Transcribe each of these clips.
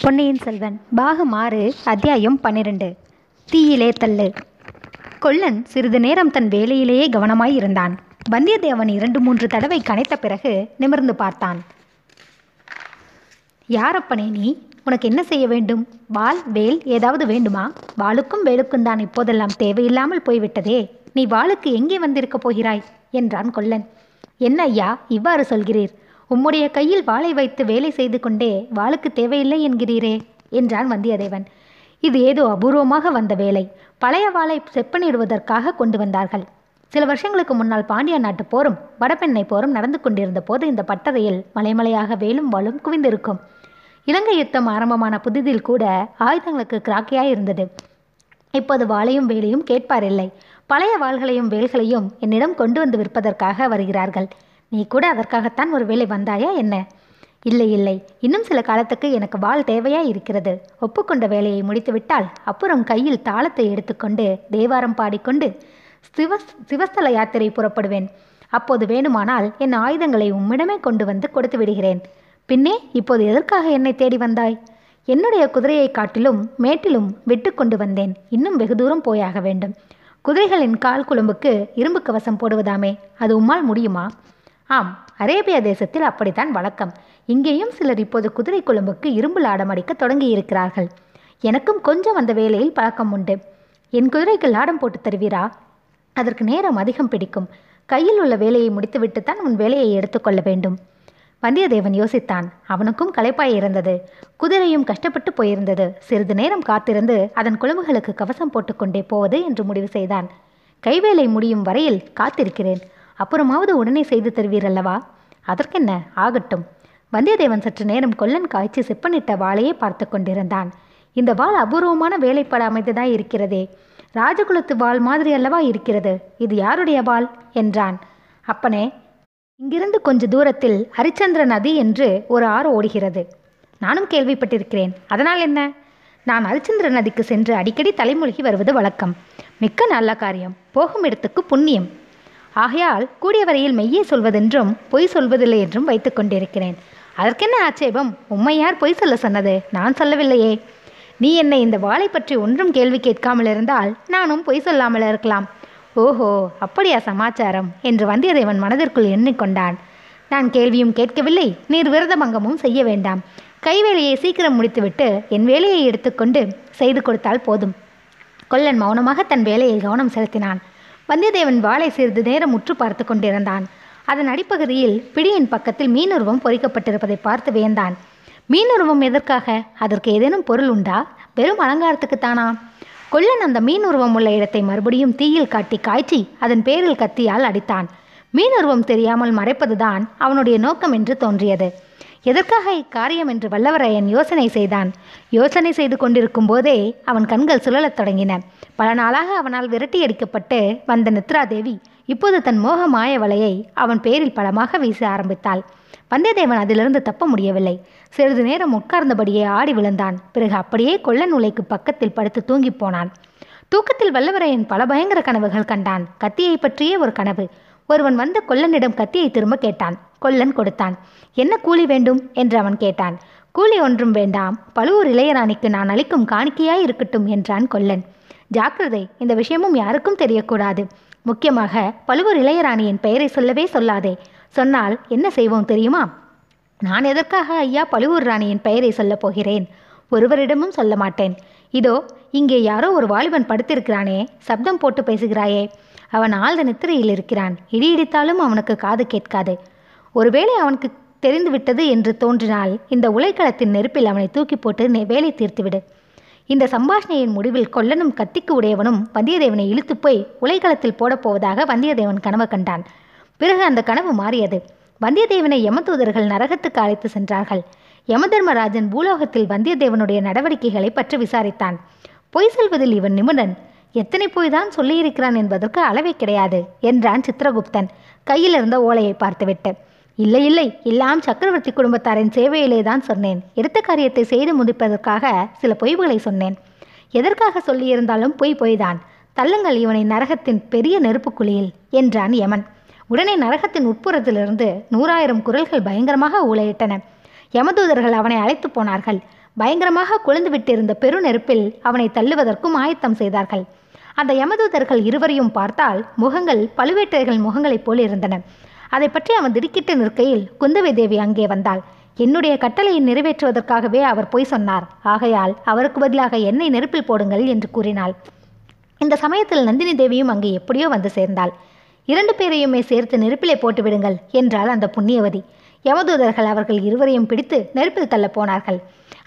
பொன்னியின் செல்வன் பாகம் ஆறு அத்தியாயம் பன்னிரண்டு. தீயிலே தள்ளு. கொல்லன் சிறிது நேரம் தன் வேலையிலேயே கவனமாய் இருந்தான். வந்தியத்தேவன் இரண்டு மூன்று தடவை கனைத்த பிறகு நிமிர்ந்து பார்த்தான். யாரப்பனே நீ? உனக்கு என்ன செய்ய வேண்டும்? வாள் வேல் ஏதாவது வேண்டுமா? வாளுக்கும் வேலுக்கும் தான் இப்போதெல்லாம் தேவையில்லாமல் போய்விட்டதே. நீ வாளுக்கு எங்கே வந்திருக்கப் போகிறாய்? என்றான் கொல்லன். என்ன ஐயா இவ்வாறு சொல்கிறீர்? உம்முடைய கையில் வாளை வைத்து வேலை செய்து கொண்டே வாளுக்கு தேவையில்லை என்கிறீரே என்றான் வந்தியத்தேவன். இது ஏதோ அபூர்வமாக வந்த வேலை. பழைய வாளை செப்பனிடுவதற்காக கொண்டு வந்தார்கள். சில வருஷங்களுக்கு முன்னால் பாண்டிய நாட்டு போரும் வடபெண்ணை போரும் நடந்து கொண்டிருந்த போது இந்த பட்டறையில் மலைமலையாக வேலும் வாழும் குவிந்திருக்கும். இலங்கை யுத்தம் ஆரம்பமான புதிதில் கூட ஆயுதங்களுக்கு கிராக்கியாய் இருந்தது. இப்போது வாளையும் வேலையும் கேட்பாரில்லை பழைய வாள்களையும் வேல்களையும் என்னிடம் கொண்டு வந்து விற்பதற்காக வருகிறார்கள். நீ கூட அதற்காகத்தான் ஒரு வேலை வந்தாயா என்ன? இல்லை இல்லை. இன்னும் சில காலத்துக்கு எனக்கு வாள் தேவையா இருக்கிறது. ஒப்புக்கொண்ட வேலையை முடித்துவிட்டால் அப்புறம் கையில் தாளத்தை எடுத்துக்கொண்டு தேவாரம் பாடிக்கொண்டு சிவ சிவஸ்தல யாத்திரை புறப்படுவேன். அப்போது வேணுமானால் என் ஆயுதங்களை உம்மிடமே கொண்டு வந்து கொடுத்து விடுகிறேன். பின்னே இப்போது எதற்காக என்னை தேடி வந்தாய்? என்னுடைய குதிரையை காட்டிலும் மேட்டிலும் விட்டு கொண்டு வந்தேன். இன்னும் வெகு தூரம் போயாக வேண்டும். குதிரைகளின் கால் குழம்புக்கு இரும்பு கவசம் போடுவதாமே அது உம்மால் முடியுமா? ஆம் அரேபியா தேசத்தில் அப்படித்தான் வழக்கம். இங்கேயும் சிலர் இப்போது குதிரை குழம்புக்கு இரும்பு லாடம் அடிக்க தொடங்கியிருக்கிறார்கள். எனக்கும் கொஞ்சம் அந்த வேலையில் பழக்கம் உண்டு. என் குதிரைக்கு லாடம் போட்டு தருவீரா? அதற்கு நேரம் அதிகம் பிடிக்கும். கையில் உள்ள வேலையை முடித்துவிட்டுத்தான் உன் வேலையை எடுத்துக்கொள்ள வேண்டும். வந்தியத்தேவன் யோசித்தான். அவனுக்கும் களைப்பாய் இருந்தது. குதிரையும் கஷ்டப்பட்டு போயிருந்தது. சிறிது நேரம் காத்திருந்து அதன் குழம்புகளுக்கு கவசம் போட்டுக்கொண்டே போவது என்று முடிவு செய்தான். கைவேலை முடியும் வரையில் காத்திருக்கிறேன். அப்புறமாவது உடனே செய்து தருவீரல்லவா? அதற்கென்ன? ஆகட்டும். வந்தியத்தேவன் சற்று நேரம் கொல்லன் காய்ச்சி செப்பனிட்ட வாளையே பார்த்து கொண்டிருந்தான். இந்த வாள் அபூர்வமான வேலைப்பட அமைந்ததாய் இருக்கிறதே. ராஜகுலத்து வாள் மாதிரி அல்லவா இருக்கிறது? இது யாருடைய வாள்? என்றான். அப்பனே இங்கிருந்து கொஞ்ச தூரத்தில் ஹரிச்சந்திர நதி என்று ஒரு ஆறு ஓடுகிறது. நானும் கேள்விப்பட்டிருக்கிறேன். அதனால் என்ன? நான் ஹரிச்சந்திர நதிக்கு சென்று அடிக்கடி தலைமுழுகி வருவது வழக்கம். மிக்க நல்ல காரியம். போகும் இடத்துக்கு புண்ணியம். ஆகையால் கூடிய வரையில் மெய்யே சொல்வதென்றும் பொய் சொல்வதில்லை என்றும் வைத்து கொண்டிருக்கிறேன். அதற்கென்ன ஆட்சேபம்? உம்மை யார் பொய் சொல்ல சொன்னது? நான் சொல்லவில்லையே. நீ என்னை இந்த வாளை பற்றி ஒன்றும் கேள்வி கேட்காமல் இருந்தால் நானும் பொய் சொல்லாமல் இருக்கலாம். ஓஹோ அப்படியா சமாச்சாரம்? என்று வந்தியத்தேவன் மனதிற்குள் எண்ணிக்கொண்டான். நான் கேள்வியும் கேட்கவில்லை நீர் விரதபங்கமும் செய்ய வேண்டாம். கைவேலையை சீக்கிரம் முடித்துவிட்டு என் வேலையை எடுத்துக்கொண்டு செய்து கொடுத்தால் போதும். கொல்லன் மௌனமாக தன் வேலையில் கவனம் செலுத்தினான். வந்தியத்தேவன் வாளை சிறிது நேரம் முற்று பார்த்து கொண்டிருந்தான். அதன் அடிப்பகுதியில் பிடியின் பக்கத்தில் மீனுருவம் பொறிக்கப்பட்டிருப்பதை பார்த்து வியந்தான். மீனுருவம் எதற்காக? அதற்கு ஏதேனும் பொருள் உண்டா? வெறும் அலங்காரத்துக்குத்தானா கொல்லன் அந்த மீனுருவம் உள்ள இடத்தை மறுபடியும் தீயில் காட்டி காய்ச்சி அதன் பேரில் கத்தியால் அடித்தான். மீனுருவம் தெரியாமல் மறைப்பதுதான் அவனுடைய நோக்கம் என்று தோன்றியது. எதற்காக இக்காரியம் என்று வல்லவரையன் யோசனை செய்தான். யோசனை செய்து கொண்டிருக்கும் போதே அவன் கண்கள் சுழலத் தொடங்கின. பல நாளாக அவனால் விரட்டியடிக்கப்பட்டு வந்த நித்ராதேவி இப்போது தன் மோக மாய வலையை அவன் பேரில் பலமாக வீச ஆரம்பித்தாள். வந்தியத்தேவன் அதிலிருந்து தப்ப முடியவில்லை. சிறிது நேரம் உட்கார்ந்தபடியே ஆடி விழுந்தான். பிறகு அப்படியே கொள்ள உலைக்கு பக்கத்தில் படுத்து தூங்கிப் போனான். தூக்கத்தில் வல்லவரையன் பல பயங்கர கனவுகள் கண்டான். கத்தியை பற்றியே ஒரு கனவு. ஒருவன் வந்து கொல்லனிடம் கத்தியை திரும்ப கேட்டான். கொல்லன் கொடுத்தான். என்ன கூலி வேண்டும்? என்று அவன் கேட்டான். கூலி ஒன்றும் வேண்டாம். பழுவூர் இளையராணிக்கு நான் அளிக்கும் காணிக்கையாய் இருக்கட்டும் என்றான் கொல்லன். ஜாக்கிரதை. இந்த விஷயமும் யாருக்கும் தெரியக்கூடாது. முக்கியமாக பழுவூர் இளையராணியின் பெயரை சொல்லவே சொல்லாதே. சொன்னால் என்ன செய்வோம் தெரியுமா? நான் எதற்காக ஐயா பழுவூர் ராணியின் பெயரை சொல்லப் போகிறேன்? ஒருவரிடமும் சொல்ல மாட்டேன். இதோ இங்கே யாரோ ஒரு வாலிபன் படுத்திருக்கிறானே. சப்தம் போட்டு பேசுகிறாயே. அவன் ஆழ்ந்த நித்திரையில் இருக்கிறான். இடி இடித்தாலும் அவனுக்கு காது கேட்காது. ஒருவேளை அவனுக்கு தெரிந்துவிட்டது என்று தோன்றினால் இந்த உலைக்களத்தின் நெருப்பில் அவனை தூக்கி போட்டு வேலை தீர்த்துவிடு. இந்த சம்பாஷணையின் முடிவில் கொல்லனும் கத்திக்கு உடையவனும் வந்தியத்தேவனை இழுத்து போய் உலைக்களத்தில் போடப் போவதாக வந்தியத்தேவன் கனவு கண்டான். பிறகு அந்த கனவு மாறியது. வந்தியத்தேவனை யமதூதர்கள் நரகத்துக்கு அழைத்து சென்றார்கள். யமதர்மராஜன் பூலோகத்தில் வந்தியத்தேவனுடைய நடவடிக்கைகளை பற்றி விசாரித்தான். பொய் சொல்வதில் இவன் நிபுணன். எத்தனை பொய் தான் சொல்லியிருக்கிறான் என்பதற்கு அளவே கிடையாது என்றான் சித்திரகுப்தன். கையில் இருந்த ஓலையை பார்த்துவிட்டு இல்லை இல்லை எல்லாம் சக்கரவர்த்தி குடும்பத்தாரின் சேவையிலே தான் சொன்னேன். எடுத்த காரியத்தை செய்து முடிப்பதற்காக சில பொய்வுகளை சொன்னேன். எதற்காக சொல்லியிருந்தாலும் பொய் பொய்தான். தள்ளுங்கள் இவனை நரகத்தின் பெரிய நெருப்புக்குழியில் என்றான் யமன். உடனே நரகத்தின் உட்புறத்திலிருந்து நூறாயிரம் குரல்கள் பயங்கரமாக ஊழையிட்டன. யமதூதர்கள் அவனை அழைத்து போனார்கள். பயங்கரமாக கொழுந்து விட்டிருந்த பெருநெருப்பில் அவனை தள்ளுவதற்கும் ஆயத்தம் செய்தார்கள். அந்த யமதூதர்கள் இருவரையும் பார்த்தால் முகங்கள் பழுவேட்டரைகள் முகங்களைப் போல் இருந்தன. அதை பற்றி அவன் திடுக்கிட்டு நிற்கையில் குந்தவை தேவி அங்கே வந்தாள். என்னுடைய கட்டளையை நிறைவேற்றுவதற்காகவே அவர் பொய் சொன்னார். ஆகையால் அவருக்கு பதிலாக என்னை நெருப்பில் போடுங்கள் என்று கூறினாள். இந்த சமயத்தில் நந்தினி தேவியும் அங்கே எப்படியோ வந்து சேர்ந்தாள். இரண்டு பேரையுமே சேர்த்து நெருப்பிலே போட்டு விடுங்கள் என்றாள் அந்த புண்ணியவதி. யமதூதர்கள் அவர்கள் இருவரையும் பிடித்து நெருப்பில் தள்ளப் போனார்கள்.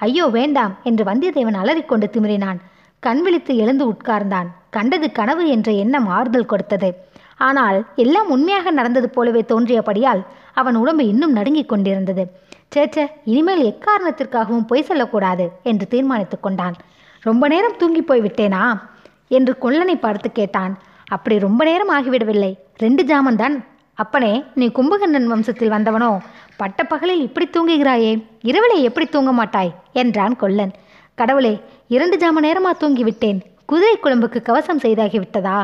ஐயோ வேண்டாம் என்று வந்தியத்தேவன் அலறிக்கொண்டு திமிரினான். கண் விழித்து எழுந்து உட்கார்ந்தான். கண்டது கனவு என்ற எண்ணம் ஆறுதல் கொடுத்தது. ஆனால் எல்லாம் உண்மையாக நடந்தது போலவே தோன்றியபடியால் அவன் உடம்பு இன்னும் நடுங்கிக் கொண்டிருந்தது. சேச்சே இனிமேல் எக்காரணத்திற்காகவும் பொய் சொல்லக்கூடாது என்று தீர்மானித்து கொண்டான். ரொம்ப நேரம் தூங்கி போய் விட்டேனா? என்று கொல்லனை பார்த்து கேட்டான். அப்படி ரொம்ப நேரம் ஆகிவிடவில்லை. ரெண்டு ஜாமந்தான் அப்பனே நீ கும்பகர்ணன் வம்சத்தில் வந்தவனோ? பட்டப்பகலில் இப்படி தூங்குகிறாயே. இரவிலே எப்படி தூங்க மாட்டாய்? என்றான் கொல்லன். கடவுளே இரண்டு ஜாம நேரமா தூங்கி விட்டேன் குதிரை குழம்புக்கு கவசம் செய்தாகிவிட்டதா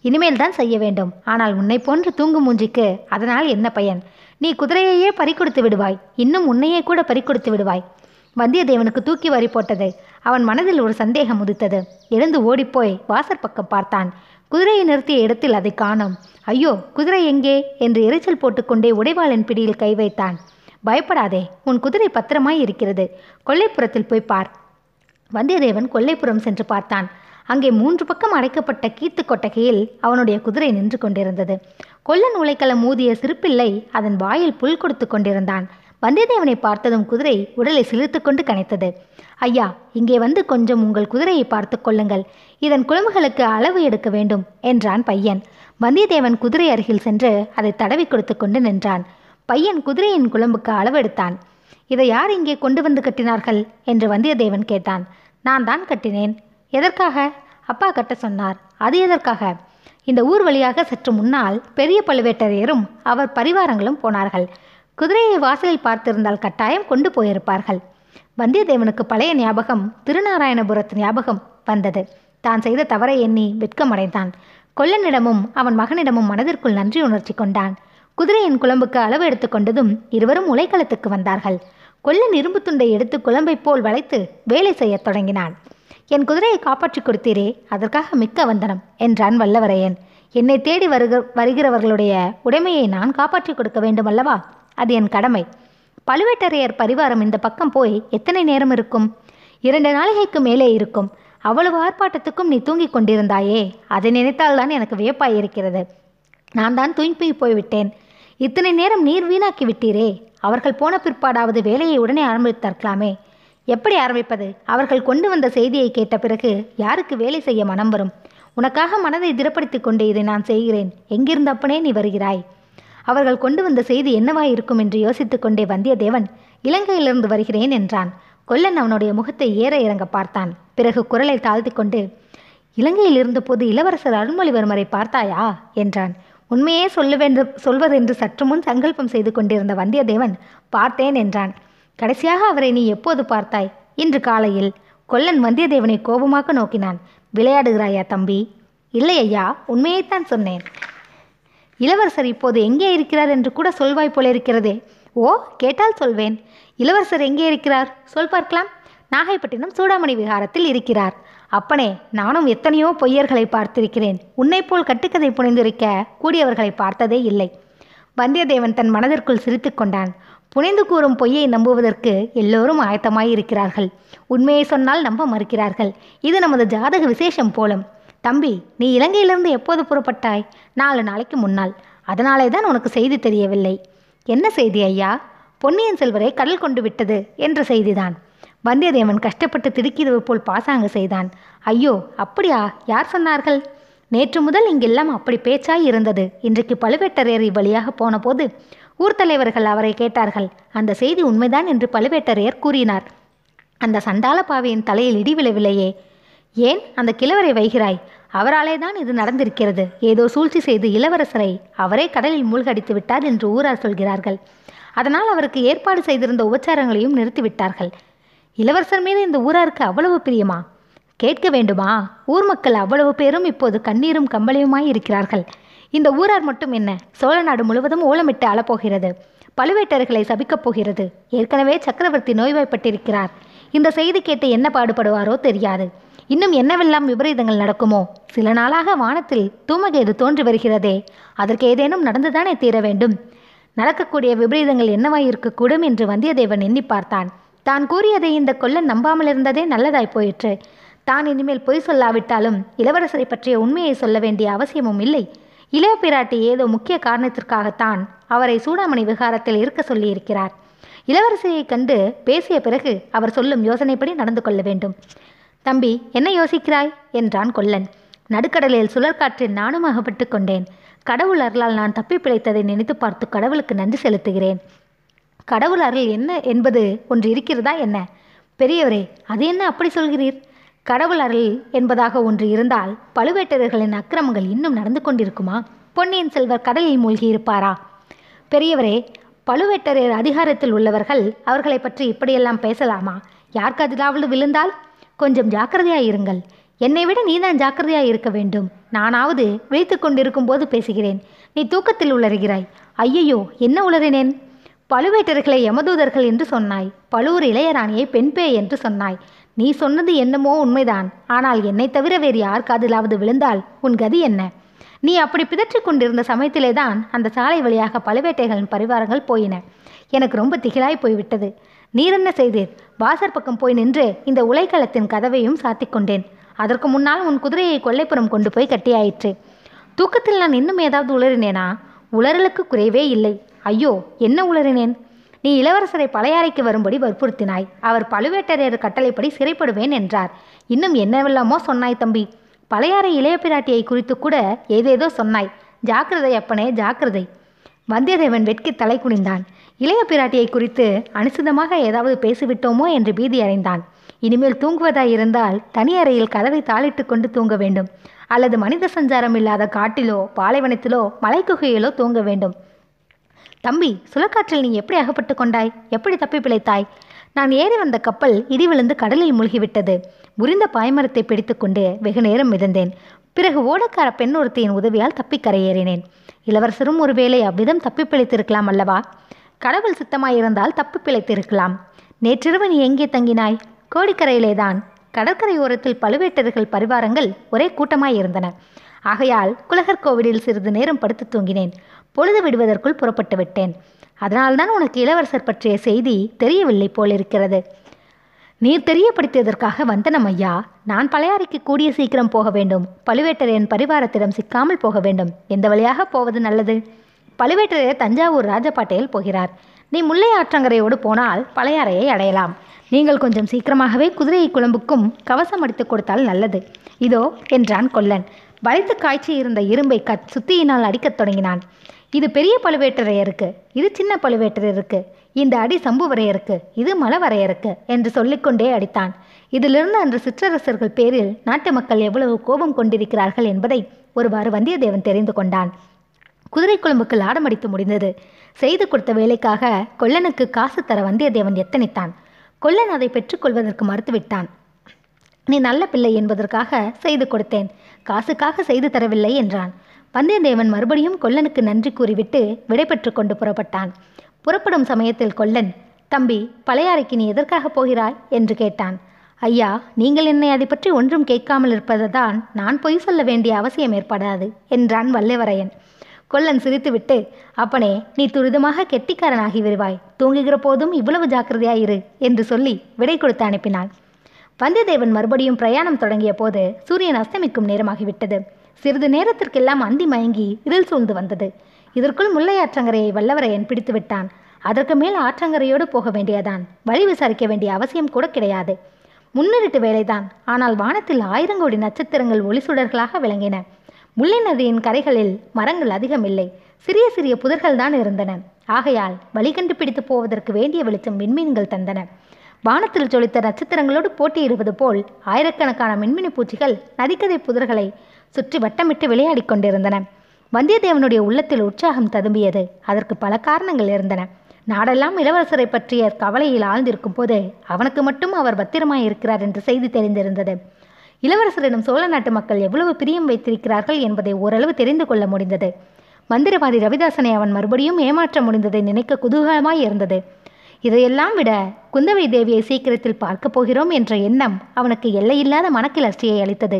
இனிமேல் தான் செய்ய வேண்டும். ஆனால் உன்னை போன்று தூங்கும் மூஞ்சிக்கு அதனால் என்ன பயன்? நீ குதிரையையே பறிக்கொடுத்து விடுவாய். இன்னும் உன்னையே கூட பறிக்கொடுத்து விடுவாய். வந்தியத்தேவனுக்கு தூக்கி வாரி போட்டது. அவன் மனதில் ஒரு சந்தேகம் உதித்தது. எழுந்து ஓடிப்போய் வாசற்பக்கம் பார்த்தான். குதிரையை நிறுத்திய இடத்தில் அதை காணோம். ஐயோ குதிரை எங்கே? என்று எரிச்சல் போட்டுக்கொண்டே உடைவாளின் பிடியில் கை வைத்தான். பயப்படாதே உன் குதிரை பத்திரமாய் இருக்கிறது. கொல்லைப்புறத்தில் போய் பார். வந்தியத்தேவன் கொல்லைப்புறம் சென்று பார்த்தான். அங்கே மூன்று பக்கம் அடைக்கப்பட்ட கீத்து கொட்டகையில் அவனுடைய குதிரை நின்று கொண்டிருந்தது. கொல்லன் உலைக்களம் ஊதிய சிறுப்பிள்ளை அதன் வாயில் புல் கொடுத்து கொண்டிருந்தான். வந்தியத்தேவனை பார்த்ததும் குதிரை உடலை சிலிர்த்து கொண்டு கனைத்தது. ஐயா இங்கே வந்து கொஞ்சம் உங்கள் குதிரையை பார்த்து கொள்ளுங்கள். இதன் குழம்புகளுக்கு அளவு எடுக்க வேண்டும் என்றான் பையன். வந்தியத்தேவன் குதிரை அருகில் சென்று அதை தடவி கொடுத்து கொண்டு நின்றான். பையன் குதிரையின் குழம்புக்கு அளவெடுத்தான். இதை யார் இங்கே கொண்டு வந்து கட்டினார்கள்? என்று வந்தியத்தேவன் கேட்டான். நான் தான் கட்டினேன். எதற்காக? அப்பா கட்ட சொன்னார். அது எதற்காக? இந்த ஊர் வழியாக சற்று முன்னால் பெரிய பழுவேட்டரையரும் அவர் பரிவாரங்களும் போனார்கள். குதிரையை வாசலில் பார்த்திருந்தால் கட்டாயம் கொண்டு போயிருப்பார்கள். வந்தியத்தேவனுக்கு பழைய ஞாபகம் திருநாராயணபுரத்து ஞாபகம் வந்தது. தான் செய்த தவறை எண்ணி வெட்கமடைந்தான். கொல்லனிடமும் அவன் மகனிடமும் மனதிற்குள் நன்றி உணர்ச்சி கொண்டான். குதிரையின் குழம்புக்கு அளவு எடுத்துக்கொண்டதும் இருவரும் உலைக்களத்துக்கு வந்தார்கள். கொல்லன் இரும்பு துண்டை எடுத்து குழம்பைப் போல் வளைத்து வேலை செய்யத் தொடங்கினான் என் குதிரையை காப்பாற்றிக் கொடுத்தீரே அதற்காக மிக்க வந்தனம் என்றான் வல்லவரையன். என்னை தேடி வருக வருகிறவர்களுடைய உடைமையை நான் காப்பாற்றிக் கொடுக்க வேண்டும் அல்லவா அது என் கடமை. பழுவேட்டரையர் பரிவாரம் இந்த பக்கம் போய் எத்தனை நேரம் இருக்கும்? இரண்டு நாளிகைக்கு மேலே இருக்கும். அவ்வளவு ஆர்ப்பாட்டத்துக்கும் நீ தூங்கிக் கொண்டிருந்தாயே அதை நினைத்தால்தான் எனக்கு வியப்பாய் இருக்கிறது நான் தான் தூங்கி போய்விட்டேன். இத்தனை நேரம் நீர் வீணாக்கி விட்டீரே அவர்கள் போன பிற்பாடாவது வேலையை உடனே ஆரம்பித்தார்களாமே எப்படி ஆரம்பிப்பது? அவர்கள் கொண்டு வந்த செய்தியை கேட்ட பிறகு யாருக்கு வேலை செய்ய மனம் வரும்? உனக்காக மனதை திடப்படுத்திக் கொண்டு இதை நான் செய்கிறேன். எங்கிருந்தப்பனே நீ வருகிறாய்? அவர்கள் கொண்டு வந்த செய்தி என்னவாய் இருக்கும் என்று யோசித்துக் கொண்டே வந்தியத்தேவன் இலங்கையிலிருந்து வருகிறேன் என்றான். கொல்லன் அவனுடைய முகத்தை ஏற இறங்க பார்த்தான். பிறகு குரலை தாழ்த்தி கொண்டு இலங்கையில் இருந்தபோது இளவரசர் அருள்மொழிவர்மரை பார்த்தாயா? என்றான். உண்மையே சொல்ல வேண்டும் சொல்வதென்று சற்று முன் சங்கல்பம் செய்து கொண்டிருந்த வந்தியத்தேவன் பார்த்தேன் என்றான். கடைசியாக அவரை நீ எப்போது பார்த்தாய்? இன்று காலையில். கொல்லன் வந்தியத்தேவனை கோபமாக நோக்கினான். விளையாடுகிறாயா தம்பி? இல்லை ஐயா உண்மையைத்தான் சொன்னேன். இளவரசர் இப்போது எங்கே இருக்கிறார் என்று கூட சொல்வாய் போல இருக்கிறதே. ஓ கேட்டால் சொல்வேன். இளவரசர் எங்கே இருக்கிறார்? சொல் பார்க்கலாம். நாகைப்பட்டினம் சூடாமணி விகாரத்தில் இருக்கிறார். அப்பனே நானும் எத்தனையோ பொய்யர்களை பார்த்திருக்கிறேன். உன்னைப் போல் கட்டுக்கதை புனைந்திருக்க கூடியவர்களை பார்த்ததே இல்லை. வந்தியத்தேவன் தன் மனதிற்குள் சிரித்து கொண்டான். புனைந்து கூறும் பொய்யை நம்புவதற்கு எல்லோரும் ஆயத்தமாயிருக்கிறார்கள். உண்மையை சொன்னால் நம்ப மறுக்கிறார்கள். இது நமது ஜாதக விசேஷம் போலும். தம்பி நீ இலங்கையிலிருந்து எப்போது புறப்பட்டாய்? நாலு நாளைக்கு முன்னால். அதனாலே தான் உனக்கு செய்தி தெரியவில்லை. என்ன செய்தி ஐயா? பொன்னியின் செல்வரை கடல் கொண்டு விட்டது என்ற செய்திதான். வந்தியத்தேவன் கஷ்டப்பட்டு திடுக்கியது போல் பாசாங்கு செய்தான். ஐயோ அப்படியா? யார் சொன்னார்கள்? நேற்று முதல் இங்கெல்லாம் அப்படி பேச்சாய் இருந்தது. இன்றைக்கு பழுவேட்டரையர் இவ்வழியாக போனபோது ஊர் தலைவர்கள் அவரை கேட்டார்கள். அந்த செய்தி உண்மைதான் என்று பழுவேட்டரையர் கூறினார். அந்த சண்டால பாவையின் தலையில் இடி விழவில்லையே. ஏன் அந்த கிழவரை வைகிறாய்? அவராலே தான் இது நடந்திருக்கிறது. ஏதோ சூழ்ச்சி செய்து இளவரசரை அவரே கடலில் மூழ்கடித்து விட்டார் என்று ஊரார் சொல்கிறார்கள். அதனால் அவருக்கு ஏற்பாடு செய்திருந்த உபச்சாரங்களையும் நிறுத்திவிட்டார்கள். இளவரசர் மீது இந்த ஊராருக்கு அவ்வளவு பிரியமா? கேட்க வேண்டுமா? ஊர் மக்கள் அவ்வளவு பேரும் இப்போது கண்ணீரும் கம்பளியுமாய் இருக்கிறார்கள். இந்த ஊரார் மட்டும் என்ன? சோழ நாடு முழுவதும் ஓலமிட்டு அழப்போகிறது. பழுவேட்டர்களை சபிக்கப் போகிறது. ஏற்கனவே சக்கரவர்த்தி நோய்வாய்ப்பட்டிருக்கிறார். இந்த செய்தி கேட்டு என்ன பாடுபடுவாரோ தெரியாது. இன்னும் என்னவெல்லாம் விபரீதங்கள் நடக்குமோ? சில நாளாக வானத்தில் தூமகேது தோன்றி வருகிறதே. அதற்கு ஏதேனும் நடந்துதானே தீர வேண்டும்? நடக்கக்கூடிய விபரீதங்கள் என்னவாய் இருக்கக்கூடும் என்று வந்தியத்தேவன் எண்ணி பார்த்தான். தான் கூறியதை இந்த கொல்லன் நம்பாமல் இருந்ததே நல்லதாய் போயிற்று. தான் இனிமேல் பொய் சொல்லாவிட்டாலும் இளவரசரை பற்றிய உண்மையை சொல்ல வேண்டிய அவசியமும் இல்லை. இளைய பிராட்டி ஏதோ முக்கிய காரணத்திற்காகத்தான் அவரை சூடாமணி விகாரத்தில் இருக்க சொல்லியிருக்கிறார். இளவரசியை கண்டு பேசிய பிறகு அவர் சொல்லும் யோசனைப்படி நடந்து கொள்ள வேண்டும். தம்பி என்ன யோசிக்கிறாய்? என்றான் கொல்லன். நடுக்கடலில் சுழற்காற்றில் நானும் அகப்பட்டு கொண்டேன். கடவுள் அருளால் நான் தப்பி பிழைத்ததை நினைத்து பார்த்து கடவுளுக்கு நன்றி செலுத்துகிறேன். கடவுள் அருள் என்ன என்பது ஒன்று இருக்கிறதா என்ன? பெரியவரே அது என்ன அப்படி சொல்கிறீர்? கடவுள் அருள் என்பதாக ஒன்று இருந்தால் பழுவேட்டரர்களின் அக்கிரமங்கள் இன்னும் நடந்து கொண்டிருக்குமா? பொன்னியின் செல்வர் கடலில் மூழ்கி இருப்பாரா? பெரியவரே பழுவேட்டரையர் அதிகாரத்தில் உள்ளவர்கள் அவர்களை பற்றி இப்படியெல்லாம் பேசலாமா? யாருக்கு அதிலாவது விழுந்தால்? கொஞ்சம் ஜாக்கிரதையாய் இருங்கள். என்னை விட நீதான் ஜாக்கிரதையாய் இருக்க வேண்டும். நானாவது விழித்து கொண்டிருக்கும் போது பேசுகிறேன். நீ தூக்கத்தில் உளறுகிறாய் ஐயையோ என்ன உளறினேன்? பழுவேட்டர்களை யமதூதர்கள் என்று சொன்னாய். பழுவூர் இளையராணியை பெண் பேய் என்று சொன்னாய். நீ சொன்னது என்னமோ உண்மைதான். ஆனால் என்னை தவிர வேறு யார் காதிலாவது விழுந்தால் உன் கதி என்ன? நீ அப்படி பிதற்றிக் கொண்டிருந்த சமயத்திலே தான் அந்த சாலை வழியாக பழுவேட்டைகளின் பரிவாரங்கள் போயின. எனக்கு ரொம்ப திகிலாய் போய்விட்டது. நீர் என்ன செய்தீர்? வாசற் பக்கம் போய் நின்று இந்த உலைக்களத்தின் கதவையும் சாத்திக் கொண்டேன். அதற்கு முன்னால் உன் குதிரையை கொல்லைப்புறம் கொண்டு போய் கட்டியாயிற்று. தூக்கத்தில் நான் இன்னும் ஏதாவது உளறினேனா? உளறலுக்கு குறைவே இல்லை. ஐயோ என்ன உளறினேன்? நீ இளவரசரை பழையாறைக்கு வரும்படி வற்புறுத்தினாய். அவர் பழுவேட்டரையர் கட்டளைப்படி சிறைப்படுவேன் என்றார். இன்னும் என்னவெல்லாமோ சொன்னாய் தம்பி. பழையாறை இளைய பிராட்டியை குறித்து கூட ஏதேதோ சொன்னாய். ஜாக்கிரதை அப்பனே ஜாக்கிரதை. வந்தியத்தேவன் வெட்கி தலை குனிந்தான். இளைய பிராட்டியை குறித்து அனுசிதமாக ஏதாவது பேசிவிட்டோமோ என்று பீதி அடைந்தான். இனிமேல் தூங்குவதாய் இருந்தால் தனி அறையில் கதவை தாளிட்டு கொண்டு தூங்க வேண்டும். அல்லது மனித சஞ்சாரம் இல்லாத காட்டிலோ பாலைவனத்திலோ மலைக்குகையிலோ தூங்க வேண்டும். தம்பி சுழற்காற்றில் நீ எப்படி அகப்பட்டு கொண்டாய்? எப்படி தப்பி பிழைத்தாய்? நான் ஏறி வந்த கப்பல் இடி விழுந்து கடலில் மூழ்கிவிட்டது. முறிந்த பாய்மரத்தை பிடித்துக்கொண்டு வெகு நேரம் மிதந்தேன். பிறகு ஓடக்கார பெண் ஒருத்தியின் உதவியால் தப்பி கரையேறினேன். இளவரசரும் ஒருவேளை அவ்விதம் தப்பி பிழைத்திருக்கலாம் அல்லவா? கடவுள் சித்தமாயிருந்தால் தப்பி பிழைத்திருக்கலாம். நேற்றிரவு நீ எங்கே தங்கினாய்? கோடிக்கரையிலேதான். கடற்கரை ஓரத்தில் பழுவேட்டர்கள் பரிவாரங்கள் ஒரே கூட்டமாயிருந்தன. ஆகையால் குலகர் கோவிலில் சிறிது நேரம் படுத்து தூங்கினேன். பொழுது விடுவதற்குள் புறப்பட்டு விட்டேன். அதனால்தான் உனக்கு இளவரசர் பற்றிய செய்தி தெரியவில்லை போலிருக்கிறது. நீர் தெரியப்படுத்தியதற்காக வந்தனம் ஐயா. நான் பழையாறைக்கு கூடிய சீக்கிரம் போக வேண்டும். பழுவேட்டரையன் பரிவாரத்திடம் சிக்காமல் போக வேண்டும். எந்த வழியாக போவது நல்லது? பழுவேட்டரையர் தஞ்சாவூர் ராஜபாட்டையில் போகிறார். நீ முல்லை ஆற்றங்கரையோடு போனால் பழையாறையை அடையலாம். நீங்கள் கொஞ்சம் சீக்கிரமாகவே குதிரையை குழம்புக்கும் கவசம் அடித்து கொடுத்தால் நல்லது. இதோ என்றான் கொல்லன். வளைத்து காய்ச்சி இருந்த இரும்பை கத் சுத்தியினால் அடிக்கத் தொடங்கினான். இது பெரிய பழுவேட்டரையருக்கு இது சின்ன பழுவேட்டரையருக்கு இந்த அடி சம்புவரையருக்கு இது மலவரையருக்கு என்று சொல்லிக்கொண்டே அடித்தான். இதிலிருந்து அன்று சிற்றரசர்கள் பேரில் நாட்டு மக்கள் எவ்வளவு கோபம் கொண்டிருக்கிறார்கள் என்பதை ஒருவாறு வந்தியத்தேவன் தெரிந்து கொண்டான். குதிரை குழம்புக்கு லாடமடித்து முடிந்தது. செய்து கொடுத்த வேலைக்காக கொல்லனுக்கு காசு தர வந்தியத்தேவன் எத்தனித்தான். கொல்லன் அதை பெற்றுக்கொள்வதற்கு மறுத்துவிட்டான். நீ நல்ல பிள்ளை என்பதற்காக செய்து கொடுத்தேன். காசுக்காக செய்து தரவில்லை என்றான். வந்தியத்தேவன் மறுபடியும் கொல்லனுக்கு நன்றி கூறிவிட்டு விடைபெற்று கொண்டு புறப்பட்டான். புறப்படும் சமயத்தில் கொல்லன் தம்பி பழையாறைக்கு நீ எதற்காக போகிறாய்? என்று கேட்டான். ஐயா நீங்கள் என்னை அதை பற்றி ஒன்றும் கேட்காமல் இருப்பதுதான் நான் பொய் சொல்ல வேண்டிய அவசியம் ஏற்படாது என்றான் வல்லவரையன் கொல்லன் சிரித்துவிட்டு அப்பனே நீ துரிதமாக கெட்டிக்காரனாகி வருவாய் தூங்குகிற போதும் இவ்வளவு ஜாக்கிரதையாயிரு என்று சொல்லி விடை கொடுத்து அனுப்பினான். வந்தியத்தேவன் மறுபடியும் பிரயாணம் தொடங்கிய போது சூரியன் அஸ்தமிக்கும் நேரமாகிவிட்டது. சிறிது நேரத்திற்கெல்லாம் அந்தி மயங்கி இருள் சூழ்ந்து வந்தது. இதற்குள் முல்லை ஆற்றங்கரையை வல்லவரையன் பிடித்து விட்டான் அதற்கு மேல் ஆற்றங்கரையோடு போக வேண்டியதான். வழி விசாரிக்க வேண்டிய அவசியம் கூட கிடையாது. முன்னிருட்டு வேலைதான். ஆனால் வானத்தில் ஆயிரங்கோடி நட்சத்திரங்கள் ஒளிசுடர்களாக விளங்கின. முல்லை நதியின் கரைகளில் மரங்கள் அதிகம் இல்லை. சிறிய சிறிய புதர்கள் தான் இருந்தன. ஆகையால் வழி கண்டுபிடித்து போவதற்கு வேண்டிய வெளிச்சம் விண்மீன்கள் தந்தன. வானத்தில் ஜொலித்த நட்சத்திரங்களோடு போட்டியிடுவது போல் ஆயிரக்கணக்கான மின்மினி பூச்சிகள் நதிக்கதை புதர்களை சுற்றி வட்டமிட்டு விளையாடிக் கொண்டிருந்தன. வந்தியத்தேவனுடைய உள்ளத்தில் உற்சாகம் ததும்பியது. அதற்கு பல காரணங்கள் இருந்தன. நாடெல்லாம் இளவரசரை பற்றிய கவலையில் ஆழ்ந்திருக்கும் போது அவனுக்கு மட்டும் அவர் பத்திரமாய் இருக்கிறார் என்று செய்தி தெரிந்திருந்தது. இளவரசரிடம் சோழ நாட்டு மக்கள் எவ்வளவு பிரியம் வைத்திருக்கிறார்கள் என்பதை ஓரளவு தெரிந்து கொள்ள முடிந்தது. மந்திரவாதி ரவிதாசனை அவன் மறுபடியும் ஏமாற்ற முடிந்ததை நினைக்க குதூகலமாய் இருந்தது. இதையெல்லாம் விட குந்தவை தேவியை சீக்கிரத்தில் பார்க்கப் போகிறோம் என்ற எண்ணம் அவனுக்கு எல்லையில்லாத மனக்கிளர்ச்சியை அளித்தது.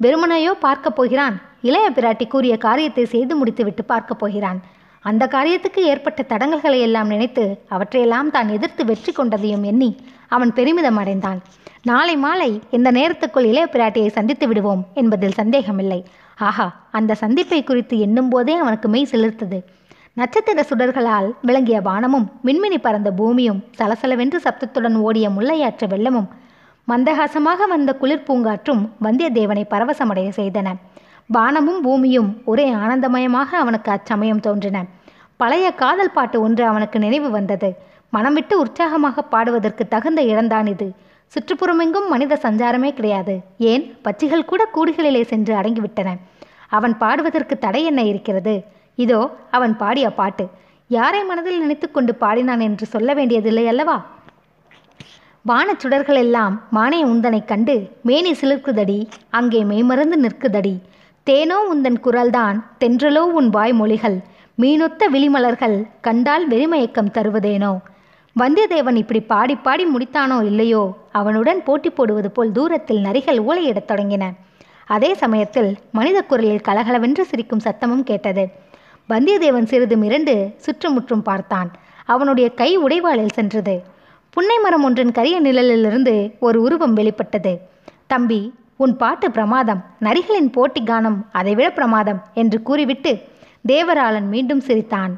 வெறுமனையோ பார்க்கப் போகிறான். இளைய பிராட்டி கூறிய காரியத்தை செய்து முடித்துவிட்டு பார்க்கப் போகிறான். அந்த காரியத்துக்கு ஏற்பட்ட தடங்கல்களை எல்லாம் நினைத்து அவற்றையெல்லாம் தான் எதிர்த்து வெற்றி கொண்டதையும் எண்ணி அவன் பெருமிதம் அடைந்தான். நாளை மாலை இந்த நேரத்துக்குள் இளைய பிராட்டியை சந்தித்து விடுவோம் என்பதில் சந்தேகமில்லை. ஆஹா அந்த சந்திப்பை குறித்து எண்ணும் போதே அவனுக்கு மெய் செலுத்தது நட்சத்திர சுடர்களால் விளங்கிய வானமும் மின்மினி பறந்த பூமியும் சலசலவென்று சப்தத்துடன் ஓடிய முல்லையாற்று வெள்ளமும் மந்தகாசமாக வந்த குளிர் பூங்காற்றும் வந்தியத்தேவனை பரவசமடைய செய்தன. வானமும் பூமியும் ஒரே ஆனந்தமயமாக அவனுக்கு அச்சமயம் தோன்றின. பழைய காதல் பாட்டு ஒன்று அவனுக்கு நினைவு வந்தது. மனம் விட்டு உற்சாகமாக பாடுவதற்கு தகுந்த இடம்தான் இது. சுற்றுப்புறமெங்கும் மனித சஞ்சாரமே கிடையாது. ஏன்? பச்சிகள் கூட கூடுகளிலே சென்று அடங்கிவிட்டன. அவன் பாடுவதற்கு தடை என்ன இருக்கிறது? இதோ அவன் பாடிய பாட்டு. யாரை மனதில் நினைத்துக்கொண்டு பாடினான் என்று சொல்ல வேண்டியதில்லை அல்லவா? வானச் சுடர்கள் எல்லாம் மானே உந்தனைக் கண்டு மேனி சிலிர்க்குதடி அங்கே மெய்மறந்து நிற்குதடி. தேனோ உந்தன் குரல்தான் தென்றலோ உன் வாய்மொழிகள். மீனொத்த விழிமலர்கள் கண்டால் வெறிமயக்கம் தருவதேனோ? வந்தியத்தேவன் இப்படி பாடி பாடி முடித்தானோ இல்லையோ? அவனுடன் போட்டி போடுவது போல் தூரத்தில் நரிகள் ஊழையிடத் தொடங்கின. அதே சமயத்தில் மனித குரலில் கலகலவென்று சிரிக்கும் சத்தமும் கேட்டது. வந்தியத்தேவன் சிறிது மிரண்டு சுற்றுமுற்றும் பார்த்தான். அவனுடைய கை உடைவாளில் சென்றது. புன்னை மரம் ஒன்றின் கரிய நிழலிலிருந்து ஒரு உருவம் வெளிப்பட்டது. தம்பி உன் பாட்டு பிரமாதம். நரிகளின் போட்டி கானம் அதைவிட பிரமாதம் என்று கூறிவிட்டு தேவராளன் மீண்டும் சிரித்தான்.